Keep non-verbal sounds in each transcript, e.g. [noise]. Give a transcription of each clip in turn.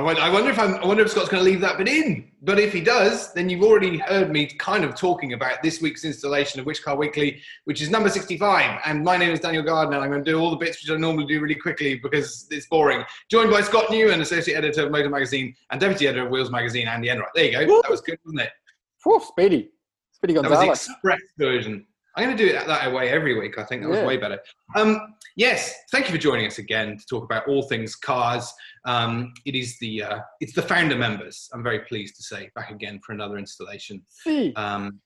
do it now. I wonder, if I'm, I wonder if Scott's going to leave that bit in. But if he does, then you've already heard me kind of talking about this week's installation of Which Car Weekly, which is number 65. And my name is Daniel Gardner. And I'm going to do all the bits which I normally do really quickly because it's boring. Joined by Scott Newman, associate editor of Motor Magazine and deputy editor of Wheels Magazine, Andy Enright. There you go. That was good, wasn't it? Whew, speedy. Speedy That was the express version. I'm going to do it that way every week. I think that was Yeah. way better. Um, yes, thank you for joining us again to talk about all things cars. Um, it is the uh, it's the founder members. I'm very pleased to say back again for another installation. Um,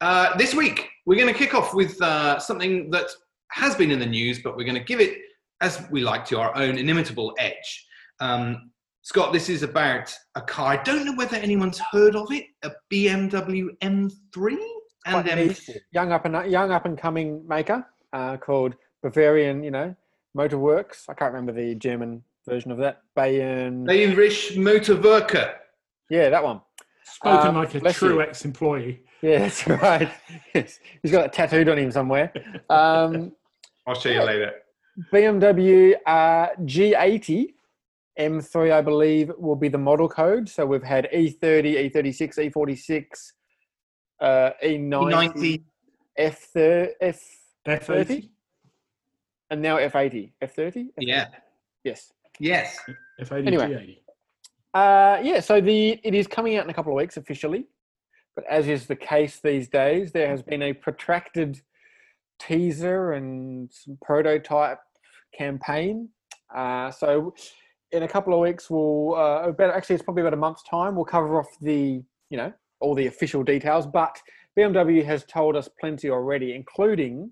uh, this week we're going to kick off with uh, something that has been in the news, but we're going to give it, as we like to, our own inimitable edge. Um, Scott, this is about a car. I don't know whether anyone's heard of it. A BMW M3 and Quite. M4. young up and young up and coming maker uh, called Bavarian, you know, Motorworks. I can't remember the German version of that. Bayern. Bayerisch Motorwerke. Yeah, that one. Spoken Uh, like a true you. ex-employee. Yeah, [laughs] that's right. Yes. He's got it tattooed on him somewhere. Um, [laughs] I'll show you later. BMW uh, G80 M3, I believe, will be the model code. So we've had E E30, E36, E46, uh, E90, 90. F30, F, F80, and now F80. F30? Yeah. Yes. Yes. F80, Anyway. G80. Uh, yeah, so the it is coming out in a couple of weeks officially, but as is the case these days, there has been a protracted teaser and some prototype campaign. Uh, so in a couple of weeks, we'll uh, about actually it's probably about a month's time. We'll cover off the you know all the official details, but BMW has told us plenty already, including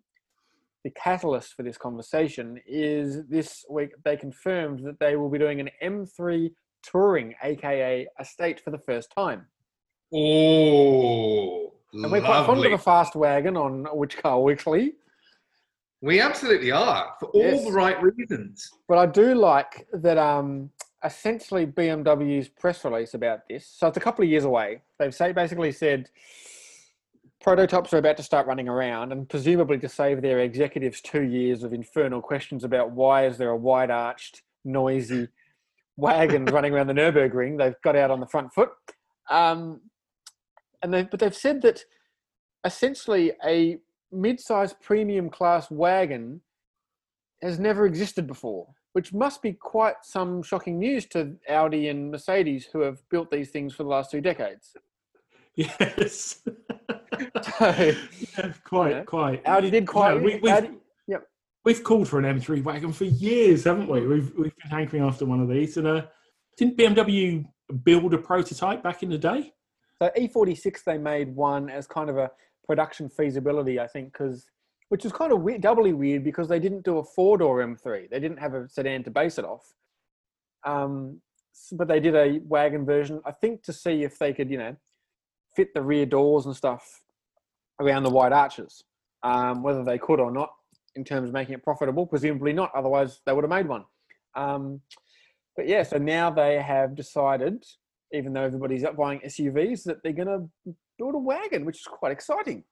the catalyst for this conversation is this week they confirmed that they will be doing an M3 touring, aka a state for the first time. Oh, And we're quite fond of a fast wagon on Which Car Weekly, We absolutely are for all Yes. the right reasons. but I do like that. Um, essentially, BMW's press release about this. So it's a couple of years away. They've say basically said prototypes are about to start running around, and presumably to save their executives two years of infernal questions about why is there a wide arched, noisy wagon [laughs] running around the Nurburgring, they've got out on the front foot. Um, and they, but they've said that essentially a mid-sized premium class wagon has never existed before, which must be quite some shocking news to Audi and Mercedes, who have built these things for the last two decades. Yes. So, [laughs] yeah, quite, Yeah. quite. Audi did You quite. know, we, we've, Audi, we've called for an M3 wagon for years, haven't we? We've we've been hankering after one of these. And uh, didn't BMW build a prototype back in the day? so E46, they made one as kind of a production feasibility, I think, because which was kind of weird, doubly weird because they didn't do a four-door M3. They didn't have a sedan to base it off. Um, but they did a wagon version, I think, to see if they could, you know, fit the rear doors and stuff around the wide arches. Um, whether they could or not, in terms of making it profitable, presumably not. Otherwise, they would have made one. Um, but yeah, so now they have decided, even though everybody's up buying SUVs, that they're going to build a wagon, which is quite exciting.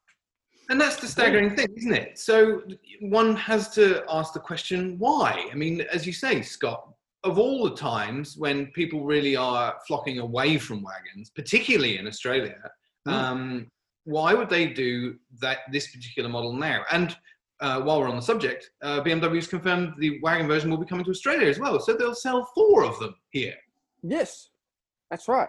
And that's the staggering thing, isn't it? So one has to ask the question, why? I mean, as you say, Scott, of all the times when people really are flocking away from wagons, particularly in Australia, Mm. um, why would they do that this particular model now? And uh, while we're on the subject, uh, BMW's confirmed the wagon version will be coming to Australia as well. So they'll sell four of them here. Yes, that's right.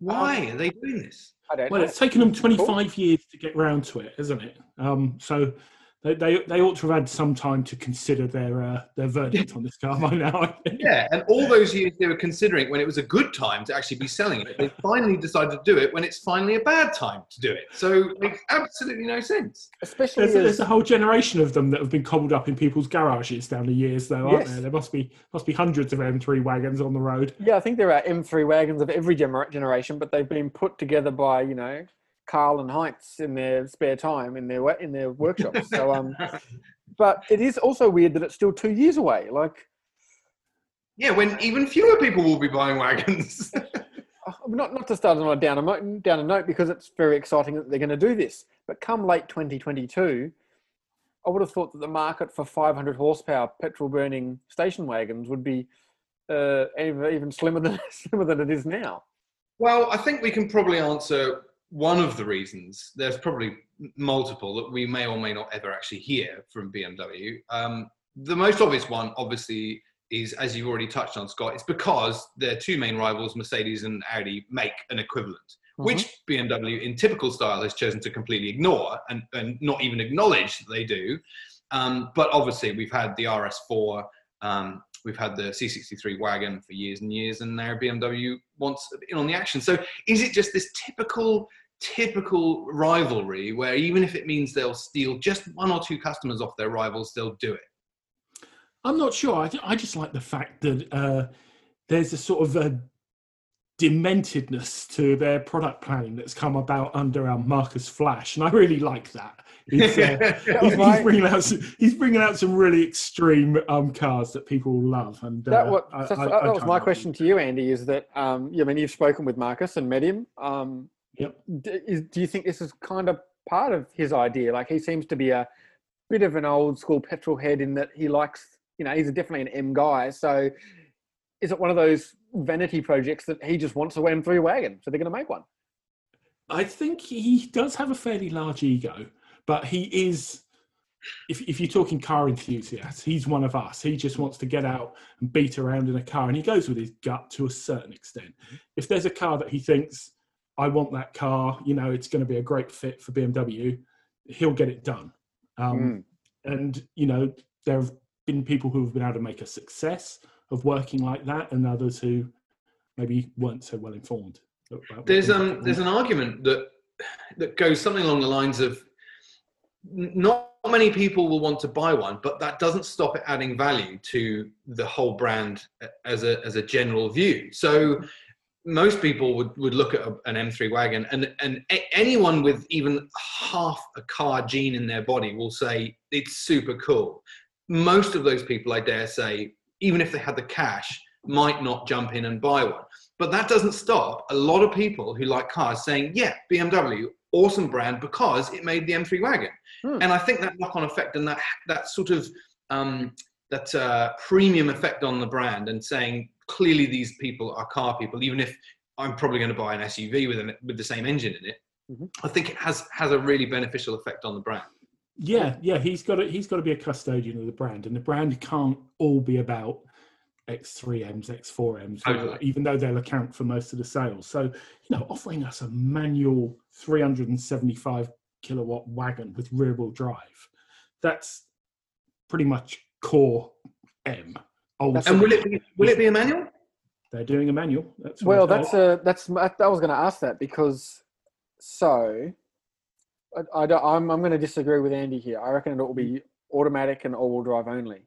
Why are they doing this? I don't Well, know. it's taken them 25 years to get round to it, hasn't it? Um, so they, they they ought to have had some time to consider their uh, their verdict on this car by now. I think. Yeah, and all those years they were considering when it was a good time to actually be selling it, they finally decided to do it when it's finally a bad time to do it. So it makes absolutely no sense. Especially There's, as, there's a whole generation of them that have been cobbled up in people's garages down the years, though, aren't Yes. there? There must be must be hundreds of M3 wagons on the road. yeah, I think there are M3 wagons of every gener- generation, but they've been put together by you know Carl and Heinz in their spare time in their in their workshops. so um, [laughs] but it is also weird that it's still two years away. Like Yeah, when even fewer people will be buying wagons. uh, [laughs] not not to start on a down a down a note because it's very exciting that they're going to do this. But come late 2022, I would have thought that the market for 500 horsepower petrol burning station wagons would be uh, even, even slimmer than [laughs] slimmer than it is now? Well, I think we can probably answer one of the reasons. There's probably multiple that we may or may not ever actually hear from BMW. Um, the most obvious one, obviously, is as you've already touched on, Scott. It's because their two main rivals, Mercedes and Audi, make an equivalent, Mhm. which BMW, in typical style, has chosen to completely ignore and, and not even acknowledge that they do. Um, but obviously, we've had the RS4, um, we've had the C63 wagon for years and years, and now BMW wants in on the action. So, is it just this typical, typical rivalry where even if it means they'll steal just one or two customers off their rivals, they'll do it? I'm not sure. I, I just like the fact that uh, there's a sort of a dementedness to their product planning that's come about under our Markus Flasch, and I really like that. He's, uh, [laughs] [laughs] he's, he's bringing out some, he's bringing out some really extreme um, cars that people will love, and That, uh, what, I- that's- I- that I was my question to you, Andy. Is that um, I mean, you've spoken with Marcus and met him. Um, Yep. is, do you think this is kind of part of his idea? Like he seems to be a bit of an old school petrol head in that he likes, you know, he's definitely an M guy. So is it one of those vanity projects that he just wants a M3 wagon? So they're going to make one. I think he does have a fairly large ego, but he is. If, if you're talking car enthusiasts, he's one of us. He just wants to get out and beat around in a car, and he goes with his gut to a certain extent. If there's a car that he thinks, I want that car, you know, it's going to be a great fit for BMW, he'll get it done. Um, And, you know, there have been people who have been able to make a success of working like that, and others who maybe weren't so well informed. There's um there's an argument that that goes something along the lines of not many people will want to buy one, but that doesn't stop it adding value to the whole brand as a as a general view. So most people would, would look at a, an M3 wagon, and and a- anyone with even half a car gene in their body will say it's super cool. Most of those people, I dare say, even if they had the cash, might not jump in and buy one. But that doesn't stop a lot of people who like cars saying, yeah, BMW, awesome brand because it made the M3 wagon. Hmm. And I think that knock on effect and that, that sort of um, that uh, premium effect on the brand and saying clearly these people are car people, even if I'm probably going to buy an SUV with, an, with the same engine in it. Mhm. I think it has, has a really beneficial effect on the brand. Yeah, yeah, he's got to he's got to be a custodian of the brand, and the brand can't all be about X3Ms, X4Ms, Totally. even though they'll account for most of the sales. So, you know, offering us a manual 375 kilowatt wagon with rear wheel drive, that's pretty much core M. Old That's And will it be, will it be a manual? They're doing a manual. That's Well, I'm that's told. a that's I was going to ask that because so I, I don't, I'm I'm going to disagree with Andy here. I reckon it will be automatic and all-wheel drive only.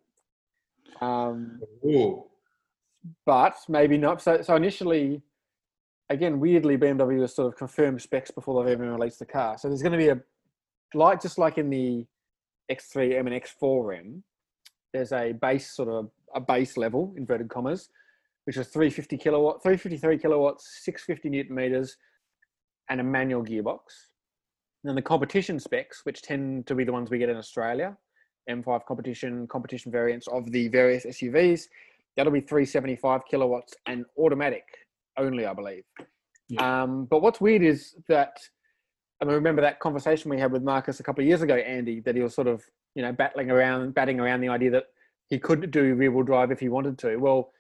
Um, Ooh. but maybe not. So so initially, again, weirdly, BMW has sort of confirmed specs before they've even released the car. So there's going to be a like just like in the X3M and X4M, there's a base sort of a base level inverted commas, which is 350 kilowatt, 353 kilowatts, 650 newton meters, and a manual gearbox. And then the competition specs, which tend to be the ones we get in Australia, M5 competition, competition variants of the various SUVs, that'll be 375 kilowatts and automatic only, I believe. Yeah. Um, but what's weird is that I mean, remember that conversation we had with Markus a couple of years ago, Andy, that he was sort of you know battling around, batting around the idea that he couldn't do rear wheel drive if he wanted to. Well,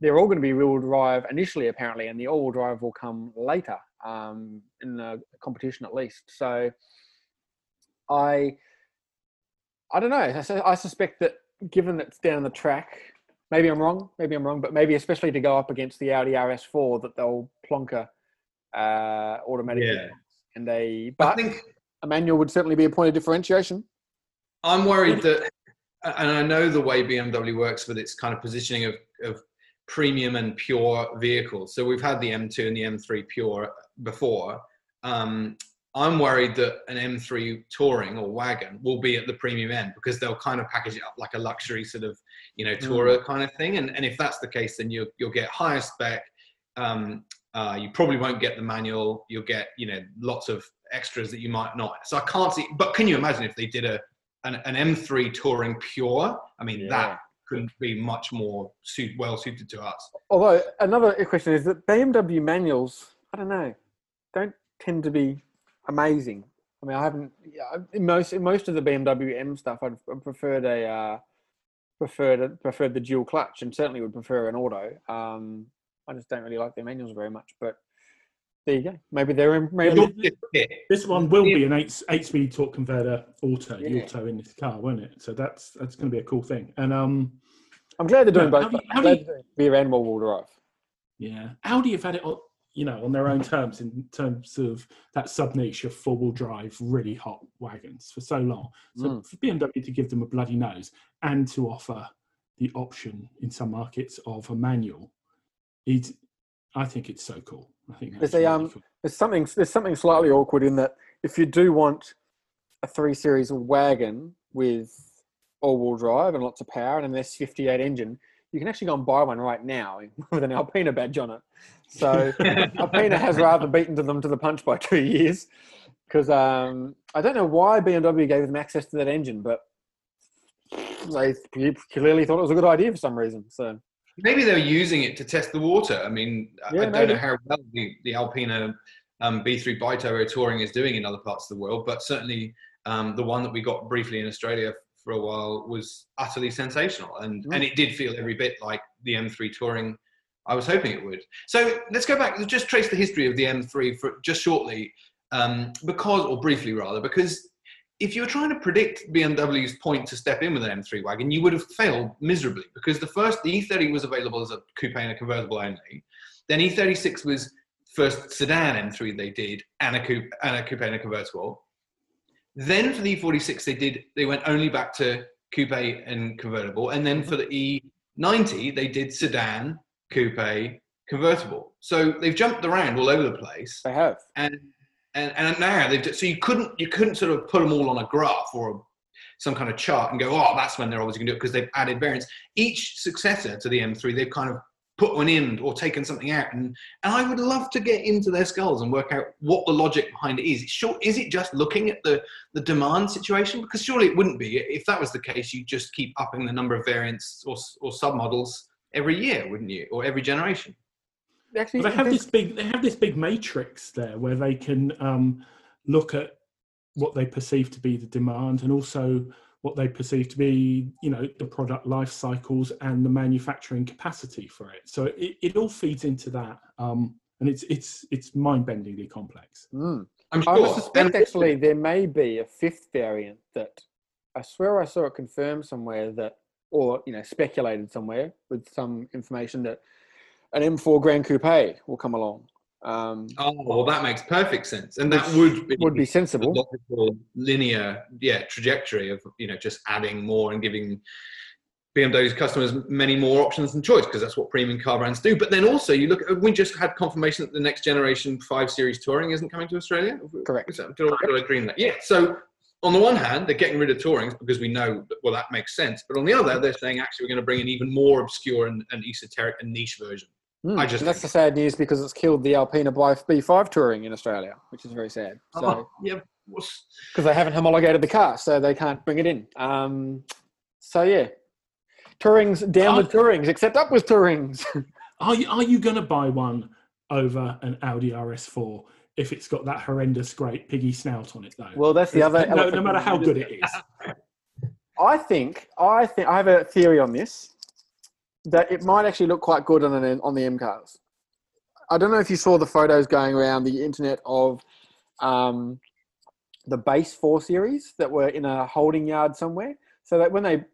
they're all going to be rear wheel drive initially, apparently, and the all wheel drive will come later um, in the competition at least. So, I, I don't know. I, I suspect that given that it's down the track, maybe I'm wrong. Maybe I'm wrong, but maybe especially to go up against the Audi RS4, that they'll plonker uh, automatic. Yeah. And they, but I think a manual would certainly be a point of differentiation. I'm worried that, and I know the way BMW works with its kind of positioning of, of premium and pure vehicles. So we've had the M2 and the M3 Pure before. Um, I'm worried that an M3 touring or wagon will be at the premium end because they'll kind of package it up like a luxury sort of, you know, tourer kind of thing. And, and if that's the case, then you'll, you'll get higher spec. Um, uh, you probably won't get the manual. You'll get, you know, lots of extras that you might not. So I can't see, but can you imagine if they did a, an, an M3 touring pure? I mean, Yeah. that couldn't be much more suit, well suited to us. Although another question is that BMW manuals, I don't know, don't tend to be amazing. I mean, I haven't yeah, in most in most of the BMW M stuff. I'd preferred a uh, preferred preferred the dual clutch, and certainly would prefer an auto. Um, I just don't really like their manuals very much, but there you go. Maybe they're in, maybe this one will be an eight eight speed torque converter auto, yeah. auto in this car, won't it? So that's that's going to be a cool thing. And um, I'm glad they're doing no, both. Audi, rear and wheel drive. Yeah, Audi have had it on, you know, on their own terms in terms of that sub niche of four wheel drive, really hot wagons for so long. So mm. for BMW to give them a bloody nose and to offer the option in some markets of a manual, it, I think it's so cool. I think there's a um, there's something there's something slightly awkward in that if you do want a three series wagon with all wheel drive and lots of power and an S58 engine, you can actually go and buy one right now [laughs] with an Alpina badge on it. So [laughs] Alpina has rather beaten to them to the punch by two years because um, I don't know why BMW gave them access to that engine, but they clearly thought it was a good idea for some reason. So maybe they were using it to test the water. I mean, yeah, I don't maybe. know how well the, the Alpina um, B3 Biturbo touring is doing in other parts of the world, but certainly um, the one that we got briefly in Australia for a while was utterly sensational, and mm. and it did feel every bit like the M3 touring. I was hoping it would. So let's go back. Let's just trace the history of the M3 for just shortly, um, because or briefly rather, because if you were trying to predict BMW's point to step in with an M3 wagon, you would have failed miserably because the first the E30 was available as a coupe and a convertible only. Then E36 was first sedan M3 they did and a coupe and a coupe and a convertible. Then for the E46 they did they went only back to coupe and convertible, and then for the E90 they did sedan, coupe, convertible. So they've jumped around all over the place. They have. And and and now they've so you couldn't you couldn't sort of put them all on a graph or a, some kind of chart and go oh that's when they're obviously going to do it because they've added variants. Each successor to the M3 they've kind of put one in or taken something out and and I would love to get into their skulls and work out what the logic behind it is. Sure, is it just looking at the the demand situation? Because surely it wouldn't be. If that was the case, you just keep upping the number of variants or or submodels every year, wouldn't you, or every generation? Actually, they have this big they have this big matrix there where they can um, look at what they perceive to be the demand and also what they perceive to be you know the product life cycles and the manufacturing capacity for it so it, it all feeds into that um, and it's it's it's mind-bendingly complex mm. sure. i suspect actually there may be a fifth variant that i swear i saw it confirmed somewhere that or you know speculated somewhere with some information that an M4 Grand Coupe will come along. Um, oh, well, that makes perfect sense, and that would be would be sensible, logical, linear, yeah, trajectory of you know just adding more and giving BMW's customers many more options and choice because that's what premium car brands do. But then also, you look, we just had confirmation that the next generation five series touring isn't coming to Australia. Correct. Did I, did I agree on that? Yeah. So on the one hand, they're getting rid of tourings because we know that, well that makes sense. But on the other, they're saying actually we're going to bring an even more obscure and, and esoteric and niche version. Mm, I just that's the sad news because it's killed the Alpina B5 touring in Australia, which is very sad. So, oh, yeah, because they haven't homologated the car, so they can't bring it in. Um, so yeah, tourings down with tourings, except up with tourings. [laughs] are you are you going to buy one over an Audi RS4 if it's got that horrendous great piggy snout on it though? Well, that's the other. No, no matter how good it is. [laughs] I think I think I have a theory on this that it might actually look quite good on an, on the M cars. I don't know if you saw the photos going around the internet of um, the base four series that were in a holding yard somewhere. So that when they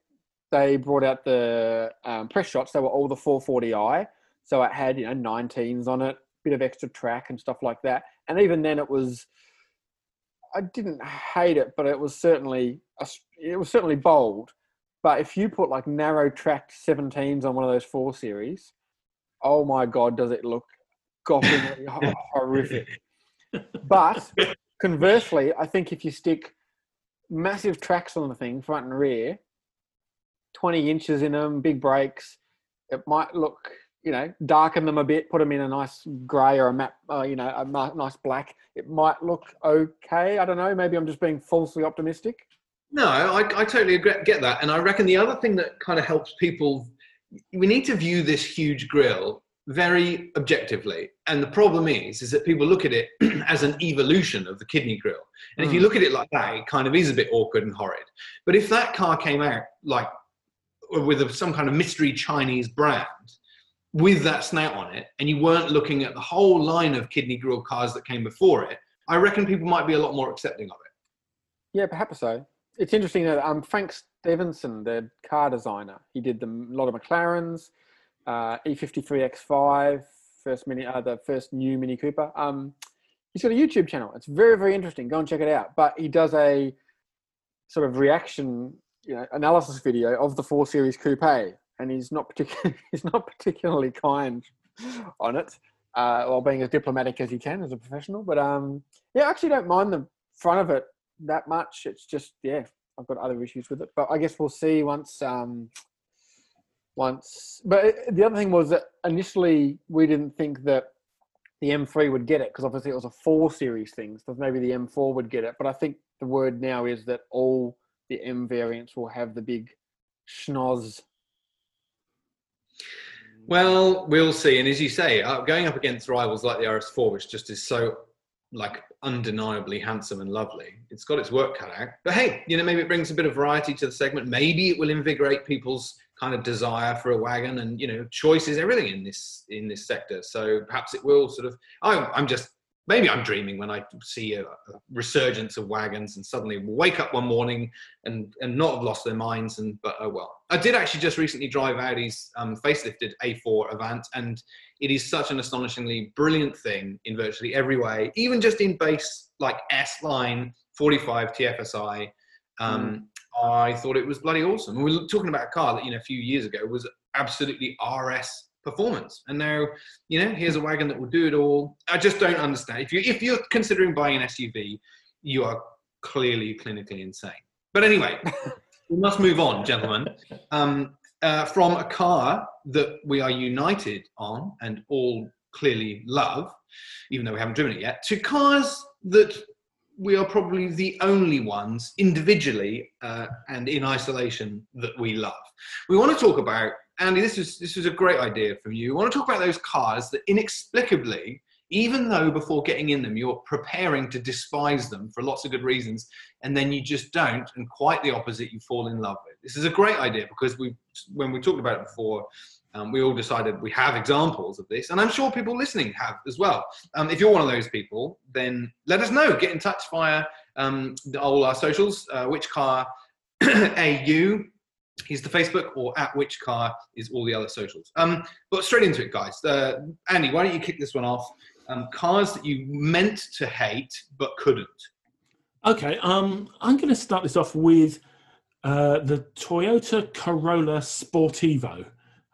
they brought out the um, press shots, they were all the 440i. So it had you know 19s on it, a bit of extra track and stuff like that. And even then, it was I didn't hate it, but it was certainly it was certainly bold. But if you put like narrow tracked 17s on one of those four series, oh my god, does it look gothamly [laughs] horrific? But conversely, I think if you stick massive tracks on the thing, front and rear, 20 inches in them, big brakes, it might look, you know, darken them a bit, put them in a nice grey or a map, uh, you know, a nice black. It might look okay. I don't know. Maybe I'm just being falsely optimistic. No, I, I totally get that. And I reckon the other thing that kind of helps people, we need to view this huge grill very objectively. And the problem is, is that people look at it [clears throat] as an evolution of the kidney grill. And if you Mm. look at it like that, it kind of is a bit awkward and horrid. But if that car came out like with a, some kind of mystery Chinese brand with that snout on it, and you weren't looking at the whole line of kidney grill cars that came before it, I reckon people might be a lot more accepting of it. Yeah, perhaps so. It's interesting that um, Frank Stephenson, the car designer, he did the, a lot of McLarens, uh, E53 X5, first mini, uh, the first new Mini Cooper. Um, he's got a YouTube channel. It's very, very interesting. Go and check it out. But he does a sort of reaction, you know, analysis video of the four series coupe, and he's not particularly [laughs] he's not particularly kind on it, uh, while being as diplomatic as he can as a professional. But um, yeah, I actually don't mind the front of it that much. It's just yeah, I've got other issues with it. But I guess we'll see once um, once. But the other thing was that initially we didn't think that the M3 would get it because obviously it was a four series thing. So maybe the M4 would get it. But I think the word now is that all the M variants will have the big schnoz. Well, we'll see. And as you say, uh, going up against rivals like the RS4, which just is so like undeniably handsome and lovely, it's got its work cut out. But hey, you know, maybe it brings a bit of variety to the segment. Maybe it will invigorate people's kind of desire for a wagon, and you know, choice is everything in this in this sector. So perhaps it will sort of. I'm, I'm just maybe I'm dreaming when I see a, a resurgence of wagons, and suddenly wake up one morning and and not have lost their minds. And but oh well. I did actually just recently drive Audi's um, facelifted A4 Avant, and it is such an astonishingly brilliant thing in virtually every way, even just in base like S line 45 TFSI. Um, I thought it was bloody awesome. And we were talking about a car that you know a few years ago was absolutely RS performance, and now you know here's a wagon that will do it all. I just don't understand. If you if you're considering buying an SUV, you are clearly clinically insane. But anyway, [laughs] we must move on, gentlemen. Um, uh, from a car that we are united on and all clearly love, even though we haven't driven it yet, to cars that we are probably the only ones individually uh, and in isolation that we love. We want to talk about Andy. This is this is a great idea from you. We want to talk about those cars that inexplicably, even though before getting in them you're preparing to despise them for lots of good reasons, and then you just don't, and quite the opposite, you fall in love with. This is a great idea because we, when we talked about it before, um, we all decided we have examples of this, and I'm sure people listening have as well. Um, if you're one of those people, then let us know. Get in touch via um, all our socials. Uh, which car [clears throat] AU is the Facebook, or at which car is all the other socials. Um, but straight into it, guys. Uh, Andy, why don't you kick this one off? Um, cars that you meant to hate but couldn't. Okay, um, I'm going to start this off with uh, the Toyota Corolla Sportivo.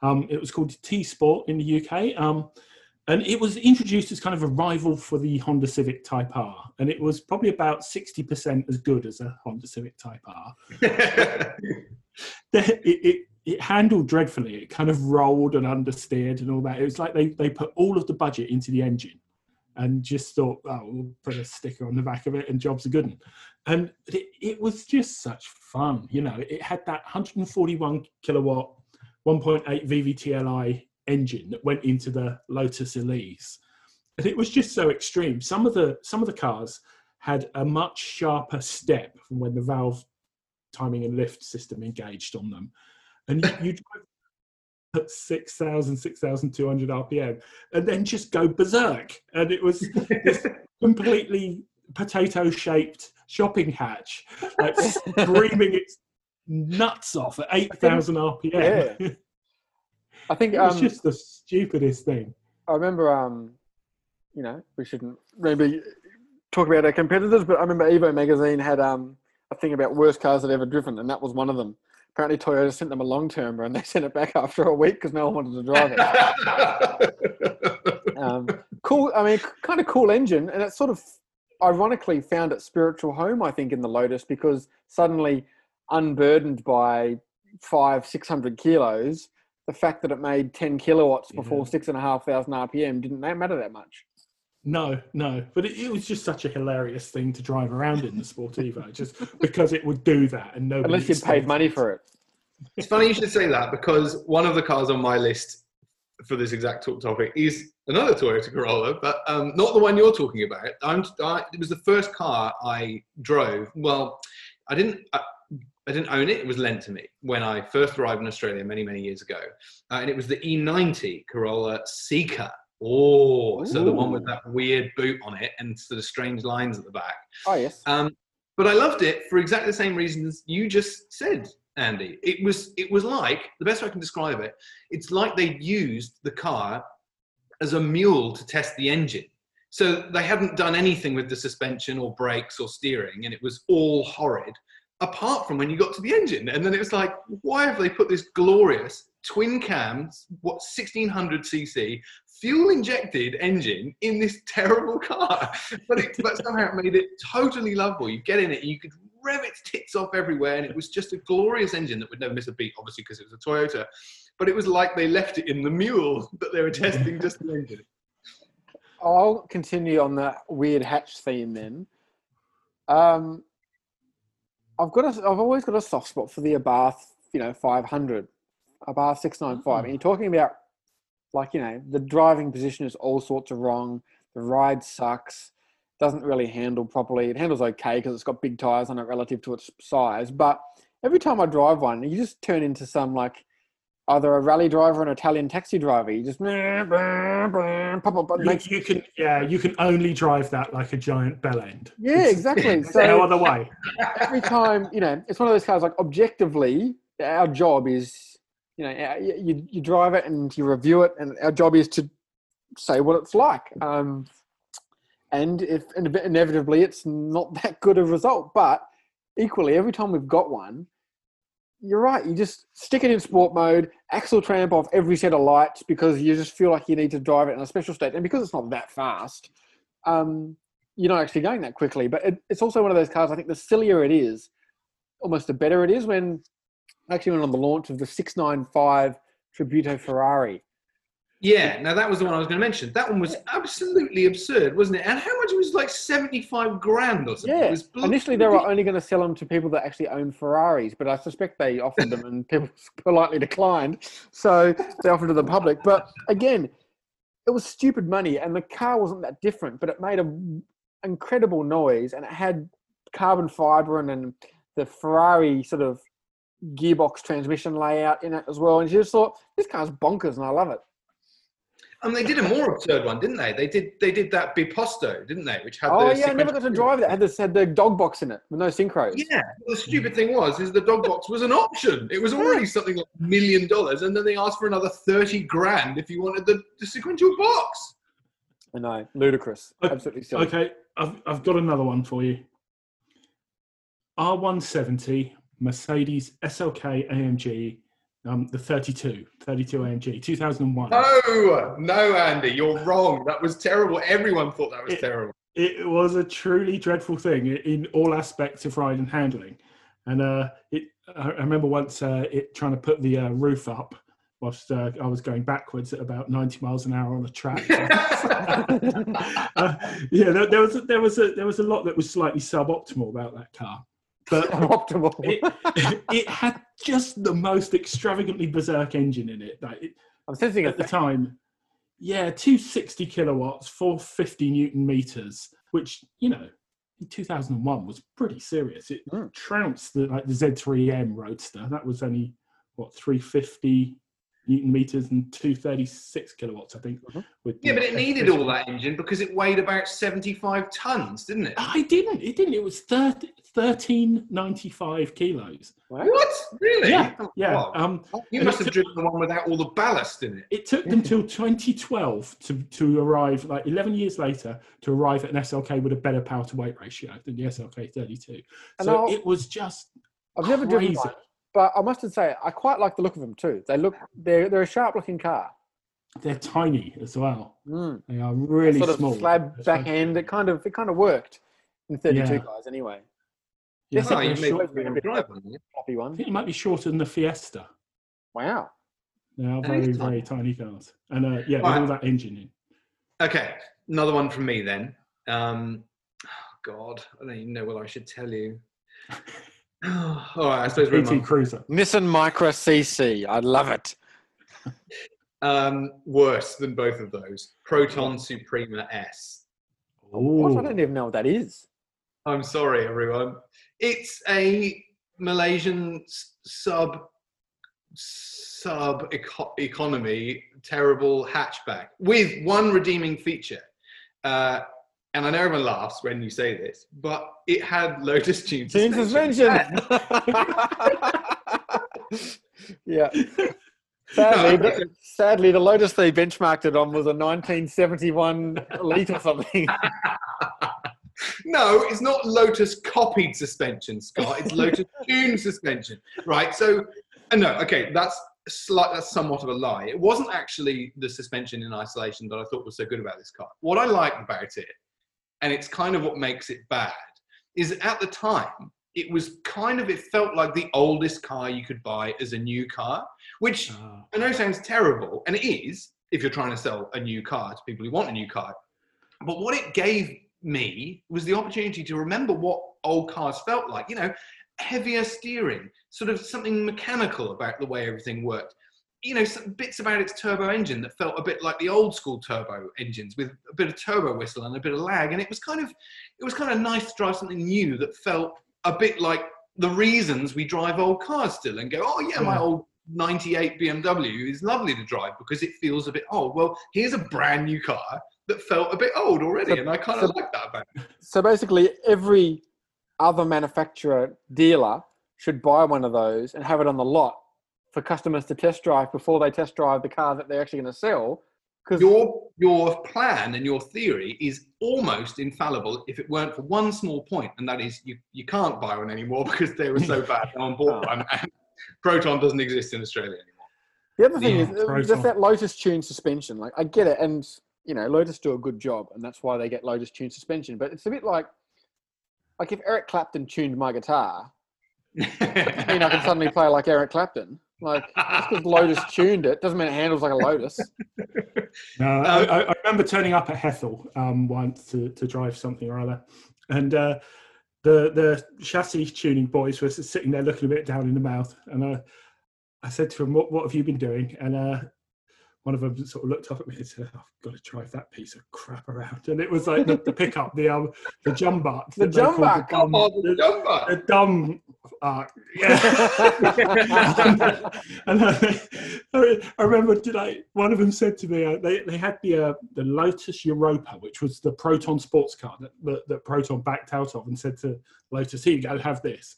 Um, it was called T Sport in the UK, um, and it was introduced as kind of a rival for the Honda Civic Type R, and it was probably about 60% as good as a Honda Civic Type R. [laughs] [laughs] It, it, it handled dreadfully. It kind of rolled and understeered and all that. It was like they, they put all of the budget into the engine and just thought, oh, we'll put a sticker on the back of it and jobs are good. 'un. And it, it was just such fun. You know, it had that 141 kilowatt, 1.8 VVTL-i engine that went into the Lotus Elise. And it was just so extreme. Some of the some of the cars had a much sharper step from when the valve timing and lift system engaged on them. And you, you drive at 6,000, 6,200 RPM and then just go berserk. And it was this [laughs] completely potato shaped shopping hatch, like screaming its nuts off at 8,000 RPM. Yeah. [laughs] I think it was um, just the stupidest thing. I remember, um, you know, we shouldn't maybe talk about our competitors, but I remember Evo magazine had um, a thing about worst cars that ever driven, and that was one of them. Apparently, Toyota sent them a long term and they [laughs] sent it back after a week because no one wanted to drive it. [laughs] um, cool. I mean, kind of cool engine, and it sort of ironically found its spiritual home, I think, in the Lotus because suddenly, unburdened by five, six hundred kilos, the fact that it made ten kilowatts before six and a half thousand RPM didn't matter that much. No, no, but it, it was just such a hilarious thing to drive around in the Sportivo, just because it would do that, and nobody. Unless you paid money it. for it. It's funny you should say that because one of the cars on my list for this exact talk topic is another Toyota Corolla, but um, not the one you're talking about. I'm, I, it was the first car I drove. Well, I didn't. I, I didn't own it. It was lent to me when I first arrived in Australia many, many years ago, uh, and it was the E90 Corolla Seca. Oh, so the one with that weird boot on it and sort of strange lines at the back. Oh yes. Um, but I loved it for exactly the same reasons you just said, Andy. It was it was like the best way I can describe it. It's like they used the car as a mule to test the engine. So they hadn't done anything with the suspension or brakes or steering, and it was all horrid. Apart from when you got to the engine, and then it was like, why have they put this glorious twin cams, what 1600 cc fuel injected engine in this [laughs] terrible car? but it, but somehow it made it totally lovable. You get in it, and you could rev its tits off everywhere, and it was just a glorious engine that would never miss a beat, obviously because it was a Toyota. But it was like they left it in the mule [laughs] that they were testing just the engine. I'll continue on that weird hatch theme then. Um, I've got a, I've always got a soft spot for the Abarth, you know, 500, Abarth 695. And oh. you're talking about, like, you know, the driving position is all sorts of wrong. The ride sucks. Doesn't really handle properly. It handles okay because it's got big tires on it relative to its size. But every time I drive one, you just turn into some like either a rally driver or an Italian taxi driver. You just You, you can, yeah, you can only drive that like a giant bell end. Yeah, exactly. So no other way. every time, you know, it's one of those cars. Like objectively, our job is, you know, uh, you, you, drive it and you review it, and our job is to say what it's like. Um, and if inevitably it's not [laughs] that good a result, but equally, every time we've got one, you're right. You just stick it in sport mode, axle tramp off every set of lights because you just feel like you need to drive it in a special state, and because it's not that fast. Um, you're not actually going that quickly. But it, it's also one of those cars. I think the sillier it is, almost the better it is. When actually went on the launch of the 695 Tributo Ferrari. Yeah, now that was the one I was going to mention. That one was absolutely absurd, wasn't it? And how much it was like seventy-five grand or something. It Yeah. Initially, they were only going to sell them to people that actually own Ferraris, but I suspect they offered them and people [laughs] politely declined. So they offered to the public. But again, it was stupid money, and the car wasn't that different, but it made an incredible noise, and it had carbon fiber and, and the Ferrari sort of gearbox transmission layout in it as well. And you just thought, this car's bonkers, and I love it. And they did a more absurd one, didn't they? They did they did that Biposto, didn't they? Which had Oh the yeah, I never got to drive that. It had this had the dog box in it with no synchros. Yeah, the stupid thing was, is the dog box was an option. It was already something like a million dollars, and then they asked for another thirty grand if you wanted the, the sequential box. I know, ludicrous, Okay, absolutely silly. Okay, I've, I've got another one for you. R170 Mercedes SLK AMG, um, the 32, 32 AMG, 2001. No, no, Andy, you're wrong. That was terrible. Everyone thought that was It- terrible. It was a truly dreadful thing in all aspects of ride and handling. And uh, it, I remember once uh, it trying to put the uh, roof up whilst uh, I was going backwards at about 90 miles an hour on a track. [laughs] [laughs] uh, yeah, there, there was a, there was a there was a lot that was slightly suboptimal about that car, but [laughs] Optimal. it, it had just the most extravagantly berserk engine in it. Like it, I'm sensing at the time, yeah, 260 kilowatts, 450 newton meters, which you know in 2001 was pretty serious. It Mm. trounced the like the Z3M Roadster. That was only what 350 newton meters and 236 kilowatts, I think. Mhm. With Yeah, but it needed all that engine because it weighed about 75 tons, didn't it? I didn't. It didn't. It was 30, 1395 kilos. What? Really? Yeah, Oh, Yeah. wow. Um, You must have took- driven the one without all the ballast in it. it took them till 2012 to, to arrive, like 11 years later, to arrive at an SLK with a better power to weight ratio than the SLK 32. And So I'll- it was just I've never driven one, but I must say I quite like the look of them too. They look they're they're a sharp looking car. They're tiny as well. Mm. They are really sort of small. slab back so- end. It kind of it kind of worked in 32 Yeah. guys anyway. Yeah. Yes, Oh, it you was short, a been a bit drive on it. floppy I think it might be shorter than the Fiesta. Wow. They are very, is very tiny. tiny cars. And uh, yeah, with Wow. all that engine in. Okay, another one from me then. Um, oh God, I don't even know what I should tell you. [laughs] All right, I suppose we're PT Cruiser. Nissan Micra CC. I love it. um, worse than both of those. Proton Suprima S. What? I don't even know what that is. I'm sorry, everyone. It's a Malaysian sub sub eco- economy terrible hatchback with one redeeming feature. Uh, and I know everyone laughs when you say this, but it had Lotus tune Tune suspension. [laughs] yeah. [laughs] Sadly, No, the, sadly, the Lotus they benchmarked it on was a 1971 Elite or something. [laughs] no, it's not Lotus copied suspension, Scott. It's Lotus tune suspension, right? So, uh, no, okay, that's slight, that's somewhat of a lie. It wasn't actually the suspension in isolation that I thought was so good about this car. What I liked about it, and it's kind of what makes it bad, is at the time it was kind of it felt like the oldest car you could buy as a new car, which Ah. I know sounds terrible, and it is if you're trying to sell a new car to people who want a new car. But what it gave me was the opportunity to remember what old cars felt like. You know, heavier steering, sort of something mechanical about the way everything worked. You know, some bits about its turbo engine that felt a bit like the old school turbo engines with a bit of turbo whistle and a bit of lag. And it was kind of, it was kind of nice to drive something new that felt a bit like the reasons we drive old cars still and go, oh yeah, my mm. old 98 BMW is lovely to drive because it feels a bit old. Well, here's a brand new car that felt a bit old already, So- and I kind of so- like that about it. So basically, every other manufacturer dealer should buy one of those and have it on the lot for customers to test drive before they test drive the car that they're actually going to sell. Because Your your plan and your theory is almost infallible if it weren't for one small point, and that is you, you can't buy one anymore [laughs] because they were so [laughs] bad. No one bought one, and Proton doesn't exist in Australia anymore. the other thing Yeah, is uh, Proton. just that Lotus Tune suspension. Like I get it, and you know Lotus do a good job, and that's why they get Lotus Tune suspension. But it's a bit like like if Eric Clapton tuned my guitar, I mean I can suddenly play like Eric Clapton. Like just because Lotus tuned it doesn't mean it handles like a Lotus. [laughs] No, I, I I remember turning up at Hethel um, once to, to drive something or other, and uh, the the chassis tuning boys were sitting there looking a bit down in the mouth, and uh, I said to them, "What what have you been doing?" And uh, one of them sort of looked up at me and said, "I've got to drive that piece of crap around," and it was like the, the pickup, the um, the jumbuck, The that they called jumbuck. dumb- Oh, the the, jumper. the dumb, uh, yeah. [laughs] and I, I remember today, one of them said to me, uh, they, they had the uh, the Lotus Europa, which was the Proton sports car that, that, that Proton backed out of, and said to Lotus, "Here you go, have this."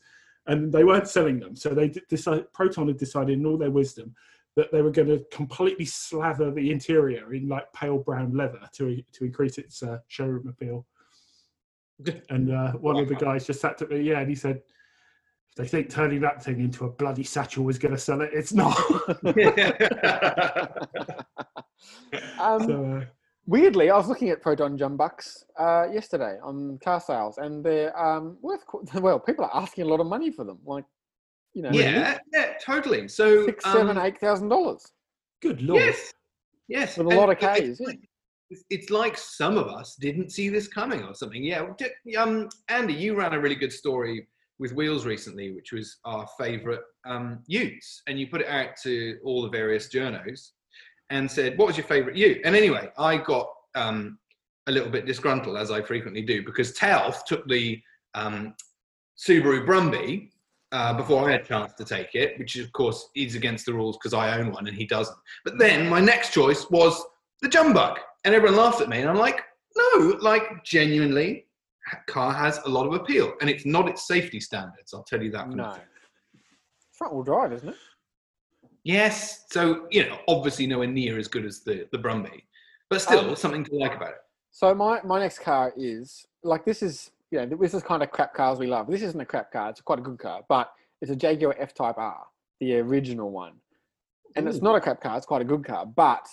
And they weren't selling them, so they decided Proton had decided, in all their wisdom, that they were going to completely slather the interior in like pale brown leather to to increase its uh, showroom appeal. [laughs] And uh, one of the guys just sat at me, yeah, and he said, if they think turning that thing into a bloody satchel is going to sell it, it's not. [laughs] um, so, uh, Weirdly, I was looking at Proton Jumbucks uh, yesterday on car sales, and they're um, worth [laughs] well. People are asking a lot of money for them, like you know, yeah, yeah, totally. So six, um, seven, eight thousand dollars good lord. Yes, yes, with a And lot of it- Ks. It's Yeah. like, it's- it's like some of us didn't see this coming or something. Yeah, um, Andy, you ran a really good story with Wheels recently, which was our favourite um, Utes, and you put it out to all the various journos and said, "What was your favourite Ute?" And anyway, I got um, a little bit disgruntled, as I frequently do, because Telf took the um, Subaru Brumby uh, before I had a chance to take it, which of course is against the rules because I own one and he doesn't. But then my next choice was the Jumbuck, and everyone laughed at me, and I'm like, no, like genuinely, car has a lot of appeal, and it's not its safety standards. I'll tell you that. for No, front wheel drive, isn't it? Yes, so you know, obviously nowhere near as good as the the Brumby, but still Um, something to like about it. So my my next car is like this is you know this is kind of crap cars we love. This isn't a crap car; it's quite a good car, but it's a Jaguar F Type R, the original one, and it's not a crap car. It's quite a good car, but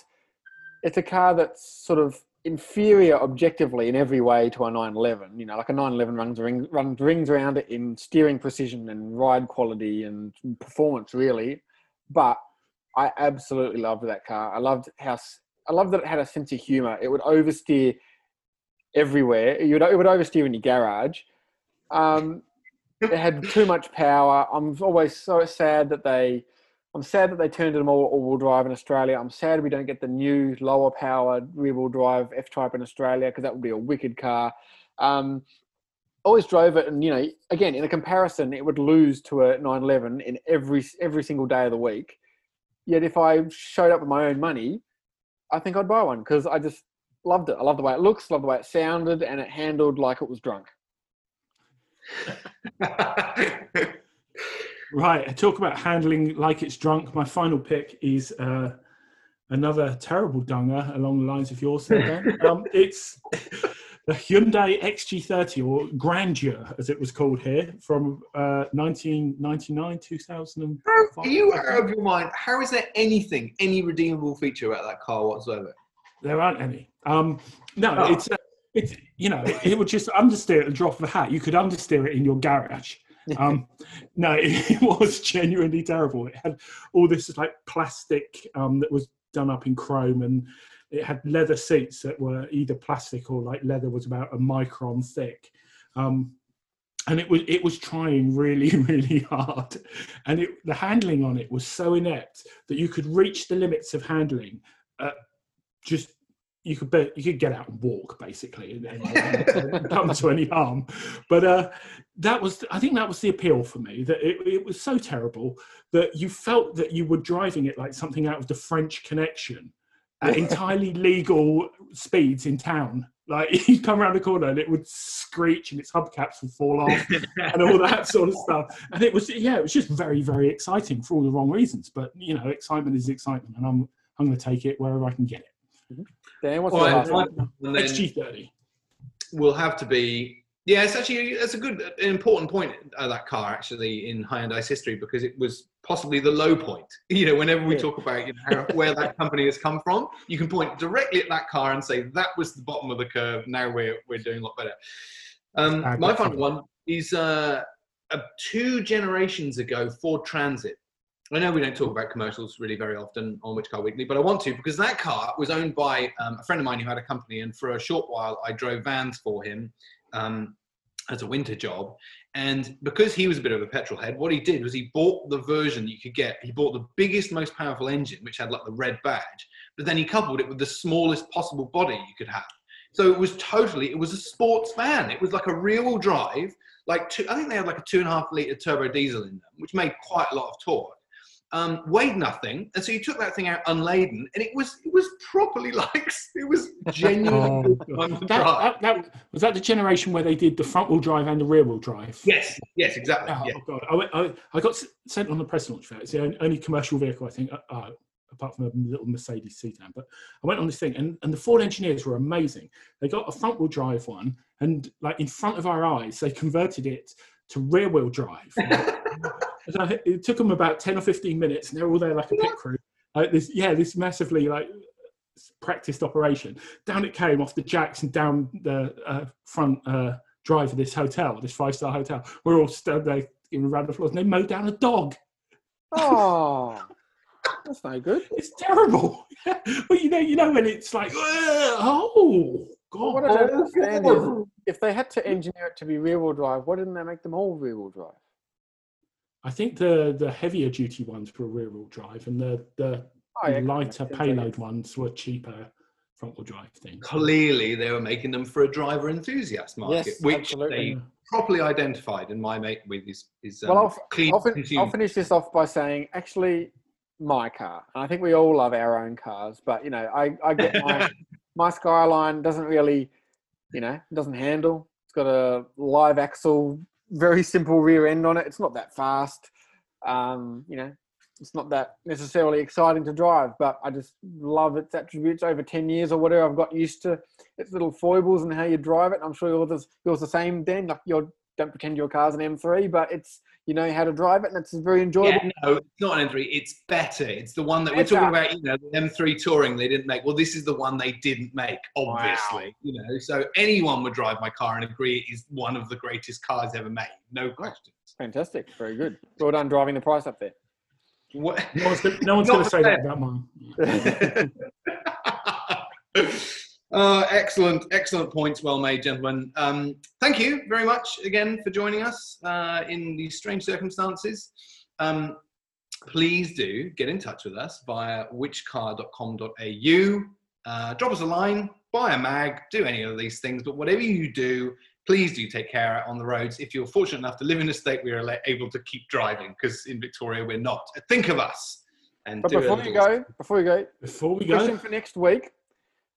it's a car that's sort of inferior objectively in every way to a 911. You know, like a 911 runs runs rings around it in steering precision and ride quality and performance, really. But I absolutely loved that car. I loved how I loved that it had a sense of humor. It would oversteer everywhere. You would, it would oversteer in your garage. Um, [laughs] it had too much power. I'm always so sad that they. I'm sad that they turned it all all-wheel drive in Australia. I'm sad we don't get the new lower powered rear-wheel drive F-Type in Australia because that would be a wicked car. Um, always drove it, and you know, again, in a comparison, it would lose to a 911 in every every single day of the week. Yet, if I showed up with my own money, I think I'd buy one because I just loved it. I love the way it looks, love the way it sounded, and it handled like it was drunk. [laughs] right. Talk about handling like it's drunk. My final pick is uh, another terrible dunger along the lines of yours. [laughs] um, it's [laughs] the Hyundai XG30 or Grandeur, as it was called here, from uh, 1999, 2005. Are you out of your mind? How is there anything, any redeemable feature about that car whatsoever? There aren't any. Um, no, oh. it's uh, it's you know it, would just understeer at the drop of a hat. You could understeer it in your garage. [laughs] Um, no, it, [laughs] it, was genuinely terrible. It had all this like plastic um, that was done up in chrome and it had leather seats that were either plastic or like leather was about a micron thick. Um, and it was it was trying really [laughs] really hard and it, the handling on it was so inept that you could reach the limits of handling uh, just you could be, you could get out and walk basically and, and [laughs] come to any harm but uh, that was i think that was the appeal for me that it, it was so terrible that you felt that you were driving it like something out of the french connection at [laughs] entirely legal speeds in town. Like [laughs] you'd come around the corner and it would screech and its hubcaps would fall off and all that sort of stuff. And it was yeah, it was just very very exciting for all the wrong reasons. But you know, excitement is excitement, and I'm I'm going to take it wherever I can get it. Dan, what's well, the last one? XG30 will have to be yeah, it's actually it's a good, an important point uh, that car actually in Hyundai's history because it was possibly the low point. [laughs] You know, whenever we talk about you know, how, where that [laughs] company has come from, you can point directly at that car and say that was the bottom of the curve. Now we're we're doing a lot better. Um, my final one is uh, uh, two generations ago Ford Transit. I know we don't talk about commercials really very often on Which Car Weekly, but I want to because that car was owned by um, a friend of mine who had a company, and for a short while I drove vans for him um, as a winter job. And because he was a bit of a petrol head, what he did was he bought the version you could get. He bought the biggest, most powerful engine, which had like the red badge, but then he coupled it with the smallest possible body you could have. So it was totally, it was a sports van. It was like a rear-wheel drive, like two, I think they had like a two and a half liter turbo diesel in them, which made quite a lot of torque um, weighed nothing, and so you took that thing out unladen, and it was it was properly [laughs] like it was genuinely oh, that, that, that, was that the generation where they did the front wheel drive and the rear wheel drive. Yes, yes, exactly. Oh, yeah. oh God, I, went, I, I, got sent on the press launch for it. It's the only commercial vehicle I think. Uh, uh, apart from a little Mercedes sedan. But I went on this thing, and, and the Ford engineers were amazing. They got a front wheel drive one, and like in front of our eyes, they converted it to rear wheel drive. [laughs] it took them about 10 or 15 minutes and they're all there like a pit crew. Like this yeah this massively like practiced operation. Down it came off the jacks and down the uh, front uh, drive of this hotel this five star hotel. We're all stood there around the floors and they mowed down a dog. Oh that's no good. It's terrible. [laughs] But you know you know when it's like oh god. What I don't understand is if they had to engineer it to be rear wheel drive why didn't they make them all rear wheel drive I think the the heavier duty ones were a rear wheel drive, and the the oh, yeah, lighter payload ones were cheaper front wheel drive things. Clearly, they were making them for a driver enthusiast market, yes, which absolutely. they properly identified. And my mate with his is um, well, I'll, clean I'll, fin- I'll finish this off by saying actually my car. And I think we all love our own cars, but you know, I, I get my [laughs] my Skyline doesn't really, you know, doesn't handle. It's got a live axle very simple rear end on it. It's not that fast. Um, you know, it's not that necessarily exciting to drive, but I just love its attributes over 10 years or whatever. I've got used to its little foibles and how you drive it. I'm sure yours, is, yours the same, Dan. Like you don't pretend your car's an M3, but it's you know how to drive it, and it's very enjoyable. Yeah, no, it's not an M3. It's better. It's the one that we're talking about. You know, the M3 Touring they didn't make. Well, this is the one they didn't make, obviously. Wow. You know, so anyone would drive my car and agree it is one of the greatest cars ever made. No questions. Fantastic. Very good. Well done driving the price up there. What? No one's, no one's [laughs] going to say that about mine. [laughs] [laughs] Uh, excellent, excellent points. Well made, gentlemen. Um, thank you very much again for joining us uh, in these strange circumstances. Um, please do get in touch with us via whichcar.com.au. Uh, drop us a line, buy a mag, do any of these things. But whatever you do, please do take care on the roads. If you're fortunate enough to live in a state where you're able to keep driving, because in Victoria we're not. Think of us. And But before you go, before you go, Before we question go, for next week.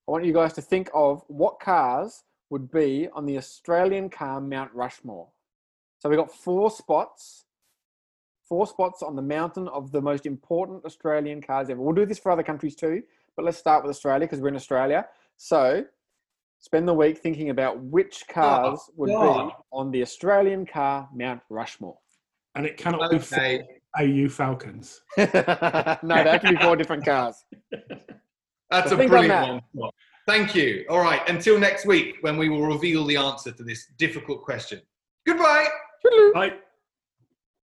I want you guys to think of what cars would be on the Australian car Mount Rushmore. So we've got four spots, four spots on the mountain of the most important Australian cars ever. We'll do this for other countries too, but let's start with Australia because we're in Australia. So spend the week thinking about which cars oh, would God. be on the Australian car Mount Rushmore. and it cannot be. AU Falcons. [laughs] no, they have to be four different cars. [laughs] That's So a brilliant that. one. Thank you. All right. Until next week when we will reveal the answer to this difficult question. Goodbye. Right.